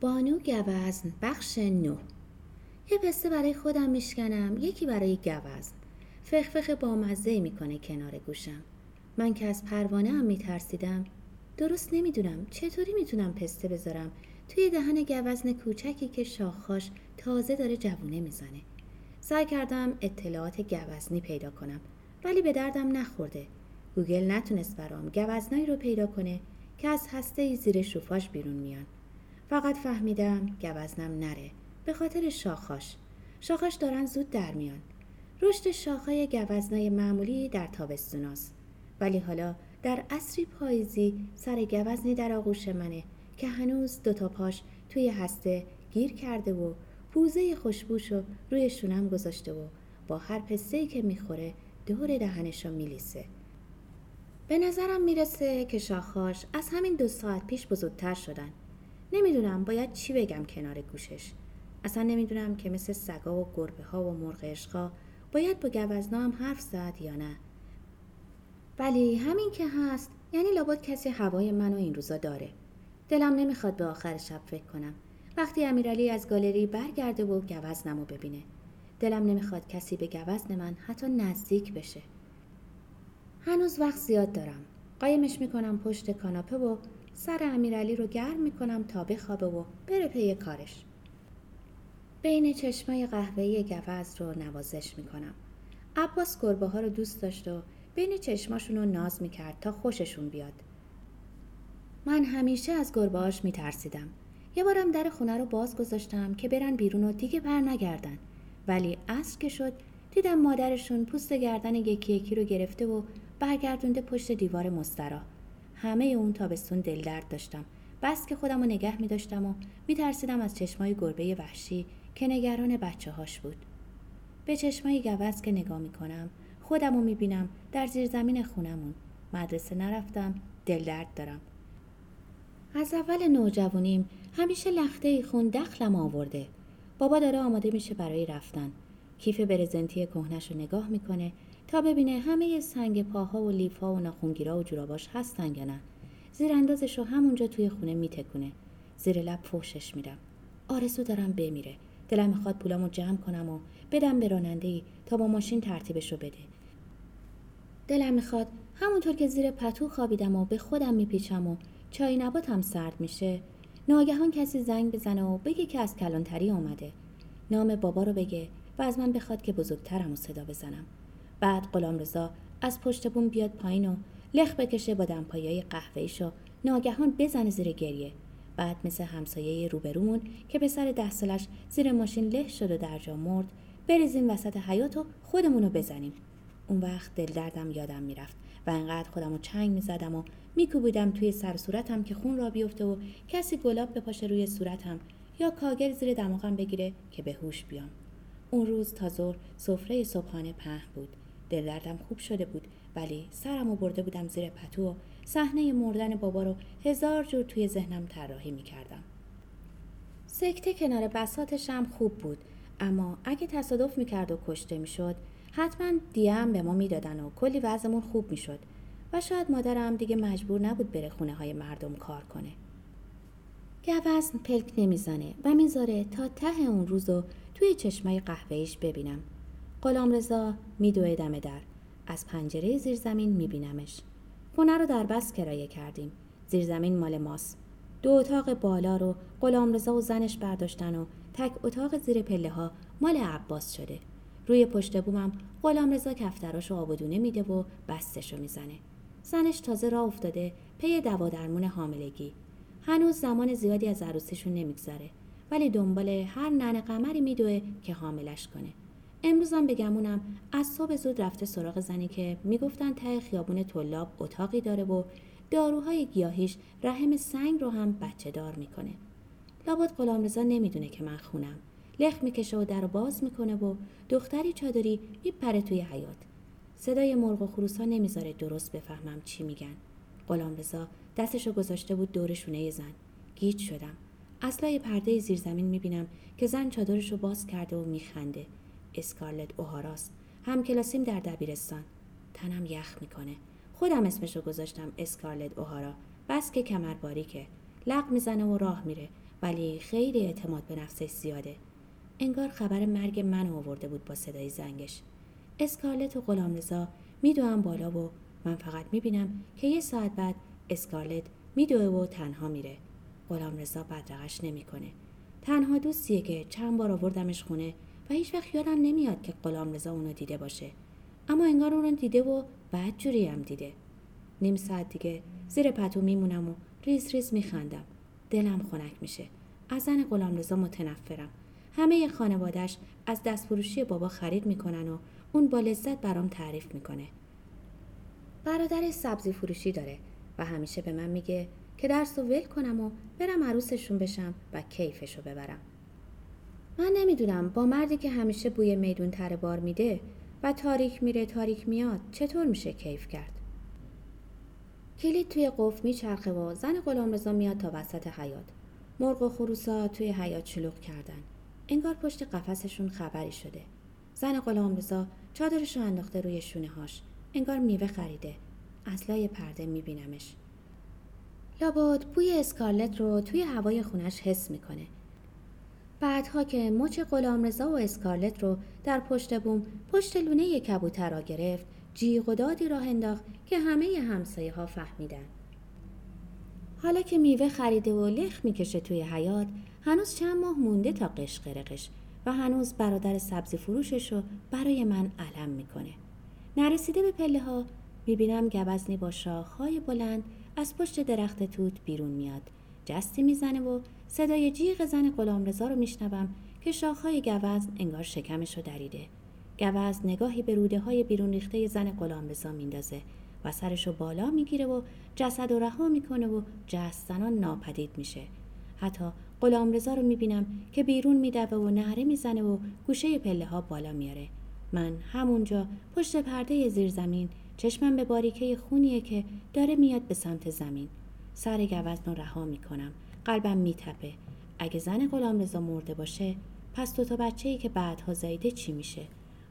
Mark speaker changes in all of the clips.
Speaker 1: بانو گوزن بخش نو. یه پسته برای خودم میشکنم یکی برای گوزن. فخفخ با مزه می‌کنه کنار گوشم. من که از پروانه هم میترسیدم. درست نمی‌دونم چطوری می‌تونم پسته بذارم؟ توی دهن گوزن کوچکی که شاخاش تازه داره جوونه می‌زنه. سعی کردم اطلاعات گوزنی پیدا کنم ولی به دردم نخورده. گوگل نتونست برام گوزنایی رو پیدا کنه که از هسته زیر شوفاش بیرون میان. فقط فهمیدم گوزنم نره به خاطر شاخاش. شاخاش دارن زود در میان. رشد شاخهای گوزنای معمولی در تابستوناست ولی حالا در عصری پاییزی سر گوزنی در آغوش منه که هنوز دوتا پاش توی هسته گیر کرده و پوزه خوشبوشو روی شونم گذاشته و با هر پسته که می‌خوره دور دهنشو میلیسه. به نظرم می‌رسه که شاخاش از همین دو ساعت پیش بزرگتر شدن. نمی‌دونم باید چی بگم کنار گوشش؟ اصلا نمی‌دونم که مثل سگا و گربه ها و مرغ اشقا باید با گوزنا هم حرف زد یا نه. ولی همین که هست یعنی لابد کسی هوای منو این روزا داره. دلم نمی‌خواد به آخر شب فکر کنم. وقتی امیرعلی از گالری برگرده و گوزنمو ببینه. دلم نمی‌خواد کسی به گوزن من حتی نزدیک بشه. هنوز وقت زیاد دارم. قایمش می‌کنم پشت کاناپه و سر امیرعلی رو گرم می‌کنم تا بخوابه و بره پی کارش. بین چشمای قهوه‌ای گوز رو نوازش می‌کنم. عباس گربه ها رو دوست داشت و بین چشماشون رو ناز می‌کرد تا خوششون بیاد. من همیشه از گربه‌هاش میترسیدم. یه بارم در خونه رو باز گذاشتم که برن بیرون و دیگه بر نگردن. ولی عصر که شد دیدم مادرشون پوست گردن یکی یکی رو گرفته و برگردونده پشت دیوار مسترا همه اون تابستون دل درد داشتم. بس که خودم رو نگه می داشتم و می ترسیدم از چشمای گربه وحشی که نگران بچه هاش بود. به چشمای گوز که نگاه می کنم خودم رو می بینم در زیر زمین خونمون. مدرسه نرفتم دل درد دارم. از اول نوجوانیم همیشه لخته خون دخلم آورده. بابا داره آماده میشه برای رفتن. کیف برزنتی کهنش رو نگاه می‌کنه. تا ببینه همه سنگ پاها و لیفها و ناخونگیرا و جوراباش هستن یا نه. زیر اندازش رو همونجا توی خونه میتکونه. زیر لب فوشش میدم آرزو دارم بمیره. دلم می‌خواد پولامو جمع کنم و بدم به راننده تا با ماشین ترتیبش رو بده. دلم می‌خواد همونطور که زیر پتو خوابیدم و به خودم میپیچم و چای نباتم سرد میشه ناگهان کسی زنگ بزنه و بگه که از کلانتری اومده نام بابا رو بگه و از من بخواد که بزرگترم و صدا بزنم. بعد غلام رضا از پشت بوم بیاد پایین و لخ بکشه با دمپایی قهوه‌ایشو ناگهان بزنه زیر گریه. بعد مثل همسایه روبرومون که به سر ده سالش زیر ماشین له شد و در جا مرد بریزیم وسط حیات و خودمونو بزنیم. اون وقت دل دردم یادم می‌رفت و انقدر خودم رو چنگ می‌زدم و میکوبیدم توی سر صورتم که خون را بیفته و کسی گلاب بپاشه روی صورتم یا کاگر زیر دماغم بگیره که به هوش بیام. اون روز تا ظهر سفره صبحانه پهن بود. دل دردم خوب شده بود ولی سرمو برده بودم زیر پتو و صحنه مردن بابا رو هزار جور توی ذهنم طراحی می‌کردم. سکته کنار بساتشم خوب بود اما اگه تصادف می‌کرد و کشته می‌شد حتما دیم به ما می‌دادن و کلی وضعمون خوب می‌شد و شاید مادرم دیگه مجبور نبود بره خونه های مردم کار کنه. گوزن پلک نمی‌زنه و می‌ذاره تا ته اون روزو توی چشمای قهوهیش ببینم. غلام رضا میدوه دم در. از پنجره زیرزمین میبینمش. خونه رو در بس کرایه کردیم. زیرزمین مال ماست. دو اتاق بالا رو غلام رضا و زنش برداشتن و تک اتاق زیر پله ها مال عباس شده. روی پشت بومم غلام رضا کفتراشو آبدونه میده و بستشو می‌زنه. زنش تازه راه افتاده پی دوا درمون حاملگی. هنوز زمان زیادی از عروسیشون نمیگذره. ولی دنبال هر نن قمری میدوه که حاملش کنه. امروزم بگمونم از صبح زود رفته سراغ زنی که می‌گفتن ته خیابون طلاب اتاقی داره و داروهای گیاهیش رحم سنگ رو هم بچه دار می‌کنه. لابد غلامرضا نمی‌دونه که من خونم. لخ می‌کشه و در باز می‌کنه و دختری چادری میپره توی حیات صدای مرغ و خروسا نمی‌ذاره درست بفهمم چی میگن. غلام رضا دستشو گذاشته بود دور شونه زن. گیج شدم. اصلای پرده زیرزمین می‌بینم که زن چادرشو باز کرده و میخنده. اسکارلت اوهاراست هم کلاسیم در دبیرستان. تنم یخ می‌کنه. خودم اسمشو گذاشتم اسکارلت اوهارا. بس که کمر باریکه. لق می‌زنه و راه میره. ولی خیلی اعتماد به نفسش زیاده. انگار خبر مرگ من آورده بود با صدای زنگش. اسکارلت و غلامرضا میدوهم بالا و من فقط می‌بینم که یه ساعت بعد اسکارلت میدوه و تنها میره. غلامرضا بدرقش نمی‌کنه. تنها دوستیه که چند بار آوردمش خونه و هیچ وقت یادم نمیاد که غلامرضا اونو دیده باشه. اما انگار اون رو دیده و بعد جوری هم دیده. نیم ساعت دیگه زیر پتو میمونم و ریز ریز میخندم. دلم خنک میشه. از زن غلامرضا متنفرم. همه خانوادش از دستفروشی بابا خرید می‌کنن و اون با لذت برام تعریف می‌کنه. برادرش سبزی فروشی داره و همیشه به من میگه که درس و ول کنم و برم عروسشون بشم و کیفشو ببرم. من نمی‌دونم با مردی که همیشه بوی میدون تر بار میده و تاریک میره تاریک میاد چطور میشه کیف کرد؟ کلید توی قفل میچرخه و زن غلامرضا میاد تا وسط حیات مرغ و خروسا توی حیات شلوغ کردن. انگار پشت قفسشون خبری شده. زن غلامرضا چادرش رو انداخته روی شونه هاش انگار میوه خریده. از لای پرده میبینمش. لابد بوی اسکارلت رو توی هوای خونش حس می‌کنه. بعدها که مچ غلامرضا و اسکارلت رو در پشت بوم پشت لونه کبوتر را گرفت جیغ و دادی راه انداخت که همه همسایه ها فهمیدن. حالا که میوه خریده و لخ می‌کشه توی حیات هنوز چند ماه مونده تا قشقرقش و هنوز برادر سبزی فروشش رو برای من علم می‌کنه. نرسیده به پله ها می‌بینم گوزنی با شاخهای بلند از پشت درخت توت بیرون میاد. جستی می‌زنه و صدای جیغ زن غلامرضا رو میشنوم که شاخهای گوزن انگار شکمش رو دریده. گوزن نگاهی به روده های بیرون ریخته زن غلامرضا میندازه و سرش رو بالا می‌گیره و جسد و رها می‌کنه و جستنان ناپدید میشه. حتی غلامرضا رو می‌بینم که بیرون میدوه و نهره می‌زنه و گوشه پله ها بالا میاره من همونجا پشت پرده زیر زمین چشمم به باریکه خونیه که داره میاد به سمت زمین. سر گوزن رو رها می‌کنم. قلبم میتپه. اگه زن غلامرضا مرده باشه پس دوتا بچه ای که بعدها زایده چی میشه؟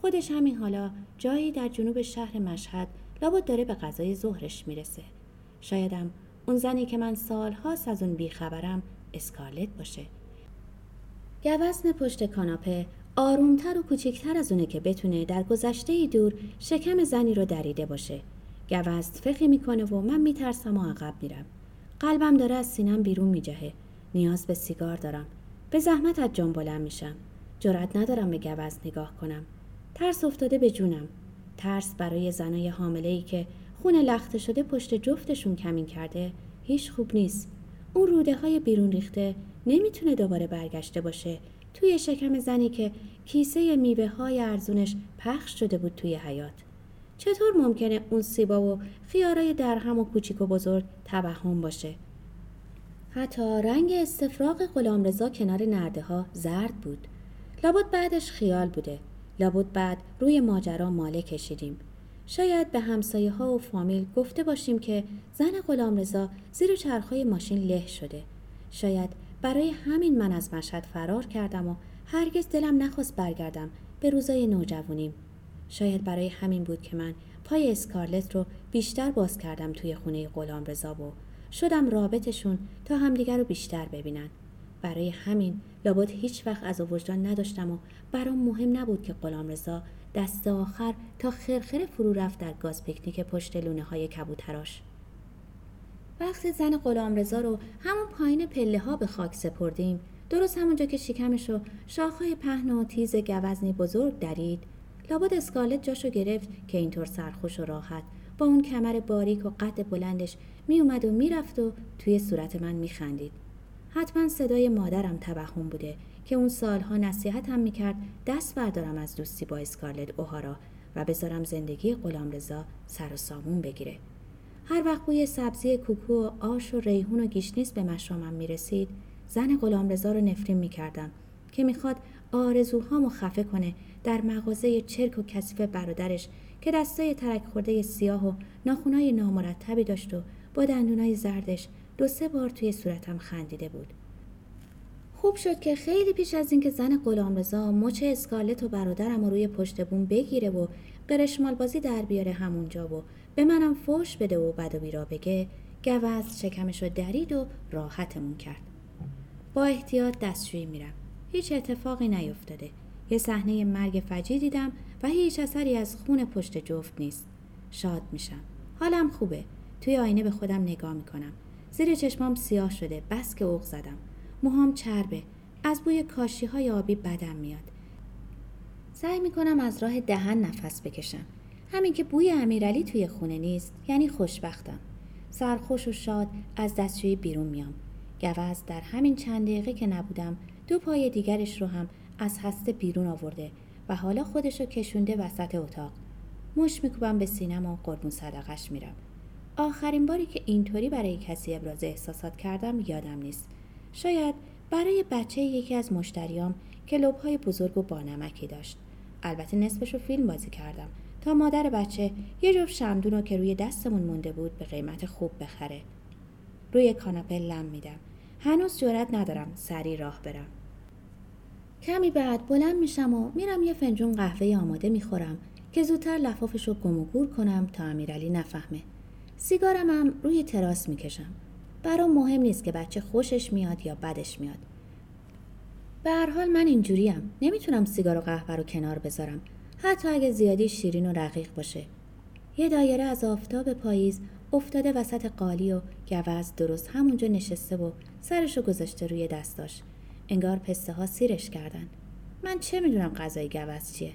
Speaker 1: خودش همین حالا جایی در جنوب شهر مشهد لابد داره به غذای ظهرش می‌رسه. شایدم اون زنی که من سالهاست از اون بیخبرم اسکارلت باشه. گوزن پشت کاناپه آرومتر و کوچکتر از اونه که بتونه در گذشته دور شکم زنی رو دریده باشه. گوزن فقی می‌کنه و من میترسم و عقب میرم. قلبم داره از سینم بیرون میجهه. نیاز به سیگار دارم. به زحمت از جان بلند میشم. جرأت ندارم به گوزن نگاه کنم. ترس افتاده به جونم. ترس برای زنای حامله ای که خون لخته شده پشت جفتشون کمین کرده هیچ خوب نیست. اون روده های بیرون ریخته نمی‌تونه دوباره برگشته باشه. توی شکم زنی که کیسه میوه های ارزونش پخش شده بود توی حیات چطور ممکنه اون سیبا و خیارای درهم و کوچیک و بزرگ توهم باشه؟ حتی رنگ استفراغ غلامرضا کنار نرده ها زرد بود. لابد بعدش خیال بوده. لابد بعد روی ماجرا ماله کشیدیم. شاید به همسایه ها و فامیل گفته باشیم که زن غلامرضا زیر چرخهای ماشین له شده. شاید برای همین من از مشهد فرار کردم و هرگز دلم نخواست برگردم. به روزای نوجوانیم. شاید برای همین بود که من پای اسکارلت رو بیشتر باز کردم توی خونه غلام رضا و شدم رابطشون تا همدیگر رو بیشتر ببینن. برای همین لابد هیچ وقت از وجدان نداشتم و برام مهم نبود که غلام رضا دست آخر تا خرخره فرو رفت در گاز پیکنیک پشت لونه های کبوتراش. وقتی زن غلام رضا رو همون پایین پله ها به خاک سپردیم. درست همونجا که شکمش رو شاخهای پهن و تیز گوزنی بزرگ درید. لابد اسکالت جاشو گرفت که اینطور سرخوش و راحت با اون کمر باریک و قد بلندش میومد و می‌رفت و توی صورت من میخندید. حتما صدای مادرم توهم بوده که اون سالها نصیحتم می‌کرد دست بردارم از دوستی با اسکارلت اوهارا و بذارم زندگی غلامرضا سر و سامون بگیره. هر وقت بوی سبزی کوکو و آش و ریحون و گشنیز به مشامم می‌رسید زن غلامرضا رو نفرین می‌کردم که می‌خواد آرزوهامو خفه کنه در مغازه چرک و کثیف برادرش که دستای ترک خورده سیاه و ناخونای نامرتبی داشت و با دندونای زردش دو سه بار توی صورتم خندیده بود. خوب شد که خیلی پیش از اینکه زن غلامرضا مچ اسکالت و برادرم رو روی پشت بوم بگیره و قرشمال بازی در بیاره همونجا و به منم فوش بده و بد و بیرا بگه گوز شکمش رو درید و راحتمون کرد. با احتیاط دستشویی میرم. هیچ اتفاقی نیفتاده. یه صحنه مرگ فجی دیدم و هیچ اثری از خون پشت جفت نیست. شاد میشم. حالم خوبه. توی آینه به خودم نگاه می‌کنم. زیر چشمام سیاه شده. بس که اوق زدم. موهام چربه. از بوی کاشی های آبی بدم میاد. سعی می‌کنم از راه دهن نفس بکشم. همین که بوی امیرعلی توی خونه نیست یعنی خوشبختم. سرخوش و شاد از دستشویی بیرون میام. گوز در همین چند دقیقه که نبودم دو پای دیگرش رو هم از هسته بیرون آورده و حالا خودش رو کشونده وسط اتاق. مش میکوبم به سینم و قربون صدقش میرم. آخرین باری که اینطوری برای کسی ابراز احساسات کردم یادم نیست. شاید برای بچه یکی از مشتریام که لبهای بزرگ و بانمکی داشت. البته نصفش رو فیلم بازی کردم تا مادر بچه یه جفت شمدون رو که روی دستمون مونده بود به قیمت خوب بخره. روی کاناپه لم میدم. هنوز جرأت ندارم سری راه برم. کمی بعد بلند میشم و میرم یه فنجون قهوه آماده می‌خورم که زودتر لفافش رو گم و گور کنم تا امیرعلی نفهمه. سیگارم هم روی تراس می‌کشم. برام مهم نیست که بچه خوشش میاد یا بدش میاد. به هر حال من اینجوریم. نمی‌تونم سیگار و قهوه رو کنار بذارم. حتی اگه زیادی شیرین و رقیق باشه. یه دایره از آفتاب پاییز افتاده وسط قالی و گوزن درست همونجا نشسته و سرشو گذاشته روی دستاش. انگار پسته ها سیرش کردن. من چه می‌دونم غذای گوزن چیه؟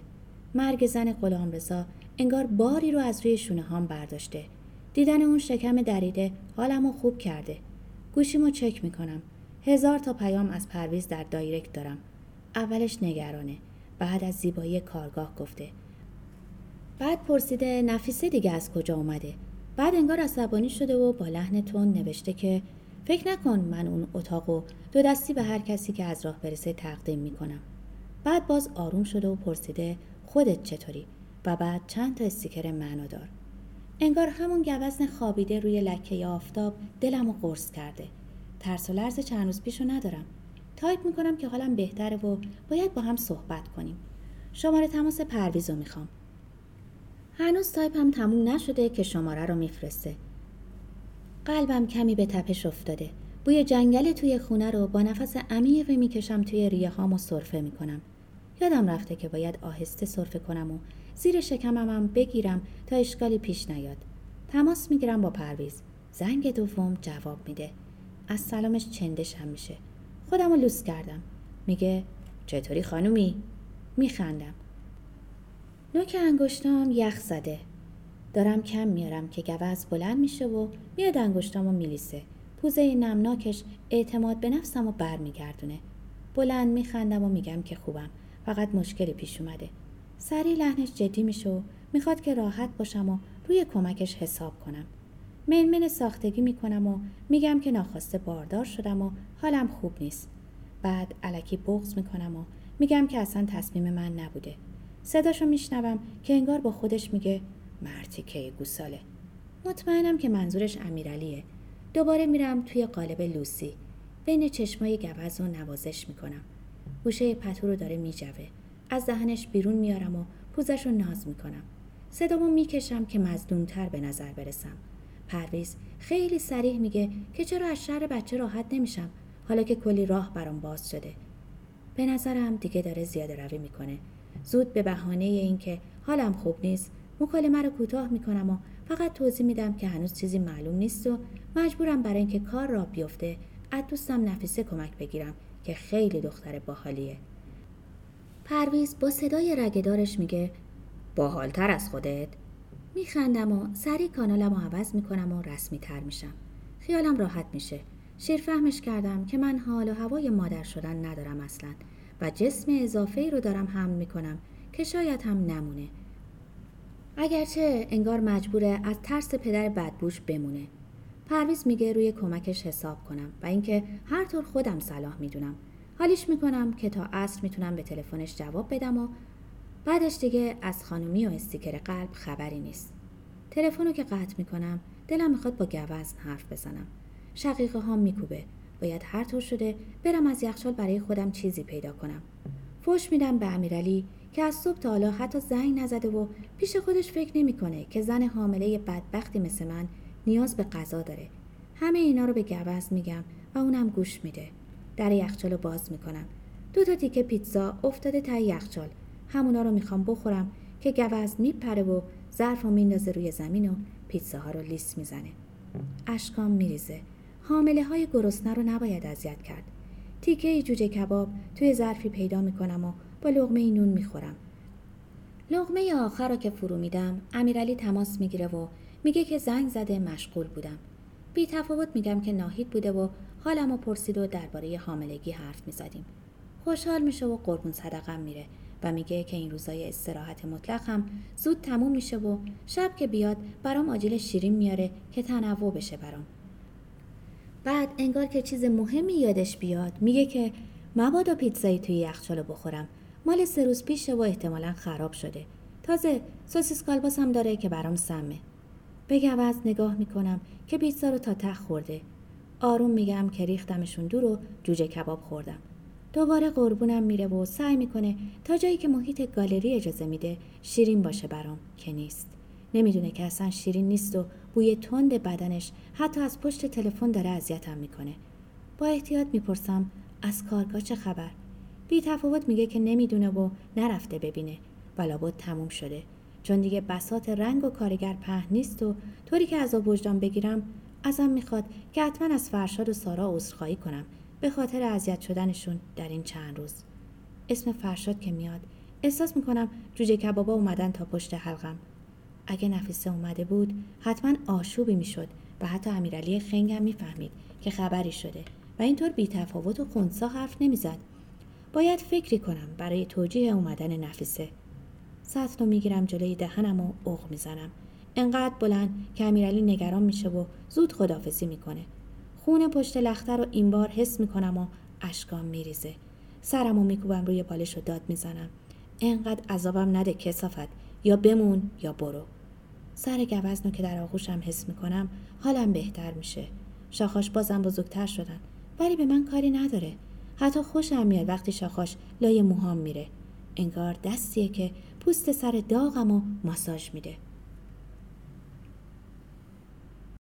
Speaker 1: مرگ زن غلام رضا انگار باری رو از روی شونه هام برداشته. دیدن اون شکم دریده حالمو خوب کرده. گوشیمو چک می‌کنم. هزار تا پیام از پرویز در direct دارم. اولش نگرانه. بعد از زیبایی کارگاه گفته. بعد پرسیده نفیسه دیگه از کجا اومده؟ بعد انگار عصبانی شده و با لحن تون نوشته که فکر نکن من اون اتاقو دو دستی به هر کسی که از راه برسه تقدیم می‌کنم. بعد باز آروم شده و پرسیده خودت چطوری؟ و بعد چند تا استیکر معنادار انگار همون گوزن خوابیده روی لکه آفتاب دلم و قرص کرده. ترس و لرز چند روز پیشو ندارم. تایپ می‌کنم که حالم بهتره و باید با هم صحبت کنیم. شماره تماس پرویز رو می‌خوام. هنوز تایپم تموم نشده که شماره رو میفرسته. قلبم کمی به تپش افتاده. بوی جنگل توی خونه رو با نفس عمیقی می‌کشم توی ریه هام و سرفه می‌کنم. یادم رفته که باید آهسته سرفه کنم و زیر شکممو بگیرم تا اشکالی پیش نیاد. تماس می‌گیرم با پرویز. زنگ دوم جواب میده. از سلامش چندشم میشه. خودم رو لوس کردم. میگه چطوری خانومی؟ میخندم. نوک انگشتام یخ زده. دارم کم میارم که گوز بلند میشه و میاد انگشتام و میلیسه. پوزه نمناکش اعتماد به نفسم و برمیگردونه. بلند میخندم و میگم که خوبم. فقط مشکلی پیش اومده. سری لحنش جدی میشه و می‌خواد که راحت باشم و روی کمکش حساب کنم. منمن ساختگی می‌کنم و میگم که ناخواسته باردار شدم و حالم خوب نیست. بعد علکی بغض می‌کنم و میگم که اصلا تصمیم من نبوده. صداشو میشنوم که انگار با خودش میگه مرتی که گوساله. مطمئنم که منظورش امیرعلیه. دوباره میرم توی قالب لوسی. بین چشمای گوز و نوازش می‌کنم. گوشه پتو رو داره میجوه. از دهنش بیرون میارم و پوزش رو ناز می‌کنم. صدامو می‌کشم که مزدونتر به نظر برسم. پرویز خیلی سریح میگه که چرا از شهر بچه راحت نمیشم؟ حالا که کلی راه برام باز شده. به نظرم دیگه داره زیاده روی می‌کنه. زود به بهانه اینکه حالم خوب نیست مکالمه رو کوتاه می‌کنم و فقط توضیح میدم که هنوز چیزی معلوم نیست و مجبورم برای اینکه کار را بیفته از دوستم نفیسه کمک بگیرم که خیلی دختر باحالیه. پرویز با صدای رگدارش میگه باحالتر از خودت. میخندم و سری کانالم رو عوض می‌کنم و رسمی تر میشم. خیالم راحت میشه. شیر فهمش کردم که من حال و هوای مادر شدن ندارم اصلا و جسم اضافه رو دارم حمل می‌کنم که شاید هم نمونه. اگرچه انگار مجبوره از ترس پدر بدبوش بمونه. پرویز میگه روی کمکش حساب کنم و اینکه هر طور خودم صلاح می‌دونم. حالیش می‌کنم که تا عصر می‌تونم به تلفنش جواب بدم و بعدش دیگه از خانومی و استیکر قلب خبری نیست. تلفن رو که قطع می‌کنم دلم می‌خواد با گوزن حرف بزنم. شقیقه ها میکوبه. باید هر طور شده برم از یخچال برای خودم چیزی پیدا کنم. فوش میدم به امیرعلی که از صبح تا حالا حتی زنگ نزده و پیش خودش فکر نمی‌کنه که زن حامله بدبختی مثل من نیاز به غذا داره. همه اینا رو به گوز میگم و اونم گوش میده. در یخچال باز می‌کنم. دو تا تیکه پیتزا افتاده تا یخچال. همونا رو می‌خوام بخورم که گوز میپره و ظرف رو میندازه روی زمین و پیتزاها رو لیست می‌زنه. اشکام میریزه. حامله های گرسنه رو نباید اذیت کرد. تیکه جوجه کباب توی ظرفی پیدا می‌کنم و با لغمه نون می‌خورم. لغمه آخر رو که فرو میدم امیرعلی تماس می‌گیره و میگه که زنگ زده مشغول بودم. بی تفاوت میگم که ناهید بوده و حالمو پرسید و درباره حاملگی حرف می‌زدیم. خوشحال میشه و قربون صدقم میره و میگه که این روزای استراحت مطلق هم زود تموم میشه و شب که بیاد برام آجیل شیرین میاره که تنوع بشه برام. بعد انگار که چیز مهمی یادش بیاد میگه که مبادا پیتزایی توی یخچال بخورم. مال سه روز پیشه و احتمالا خراب شده. تازه سوسیس کالباس هم داره که برام سمه. به گوز نگاه می‌کنم که پیتزا رو تا تخ خورده. آروم میگم که ریختمشون دور و جوجه کباب خوردم. دوباره قربونم میره و سعی می‌کنه تا جایی که محیط گالری اجازه میده شیرین باشه برام که نیست. نمی‌دونه که اصلا شیرین نیست و بوی تند بدنش حتی از پشت تلفن داره اذیتم می‌کنه. با احتیاط می‌پرسم از کارگاه چه خبر؟ بی تفاوت میگه که نمی‌دونه و نرفته ببینه. و لابد تموم شده. چون دیگه بسات رنگ و کارگر په نیست و طوری که از وجدان بگیرم ازم می‌خواد که حتما از فرشاد و سارا عذرخواهی کنم. به خاطر اذیت شدنشون در این چند روز. اسم فرشاد که میاد. احساس می‌کنم جوجه کبابا اومدن تا پشت حلقم. اگه نفیسه اومده بود حتما آشوبی می‌شد و حتی امیرعلی خنگم می‌فهمید که خبری شده. و اینطور بیتفاوت و خونسا حرف نمی‌زد. باید فکری کنم برای توجیه اومدن نفیسه سطل رو می‌گیرم جلوی دهنم و اوق می‌زنم. انقدر بلند که امیرعلی نگران میشه و زود خدافزی می‌کنه. خون پشت لخته رو این بار حس می‌کنم و اشکام میریزه. سرم رو میکوبم روی بالش و داد می‌زنم. انقدر عذابم نده کسافت. یا بمون یا برو. سر گوزنو که در آغوشم حس می‌کنم حالم بهتر میشه. شاخاش بازم بزرگتر شدن. ولی به من کاری نداره. حتی خوشم میاد وقتی شاخاش لای موهام میره. انگار دستیه که پوست سر داغم و ماساژ میده.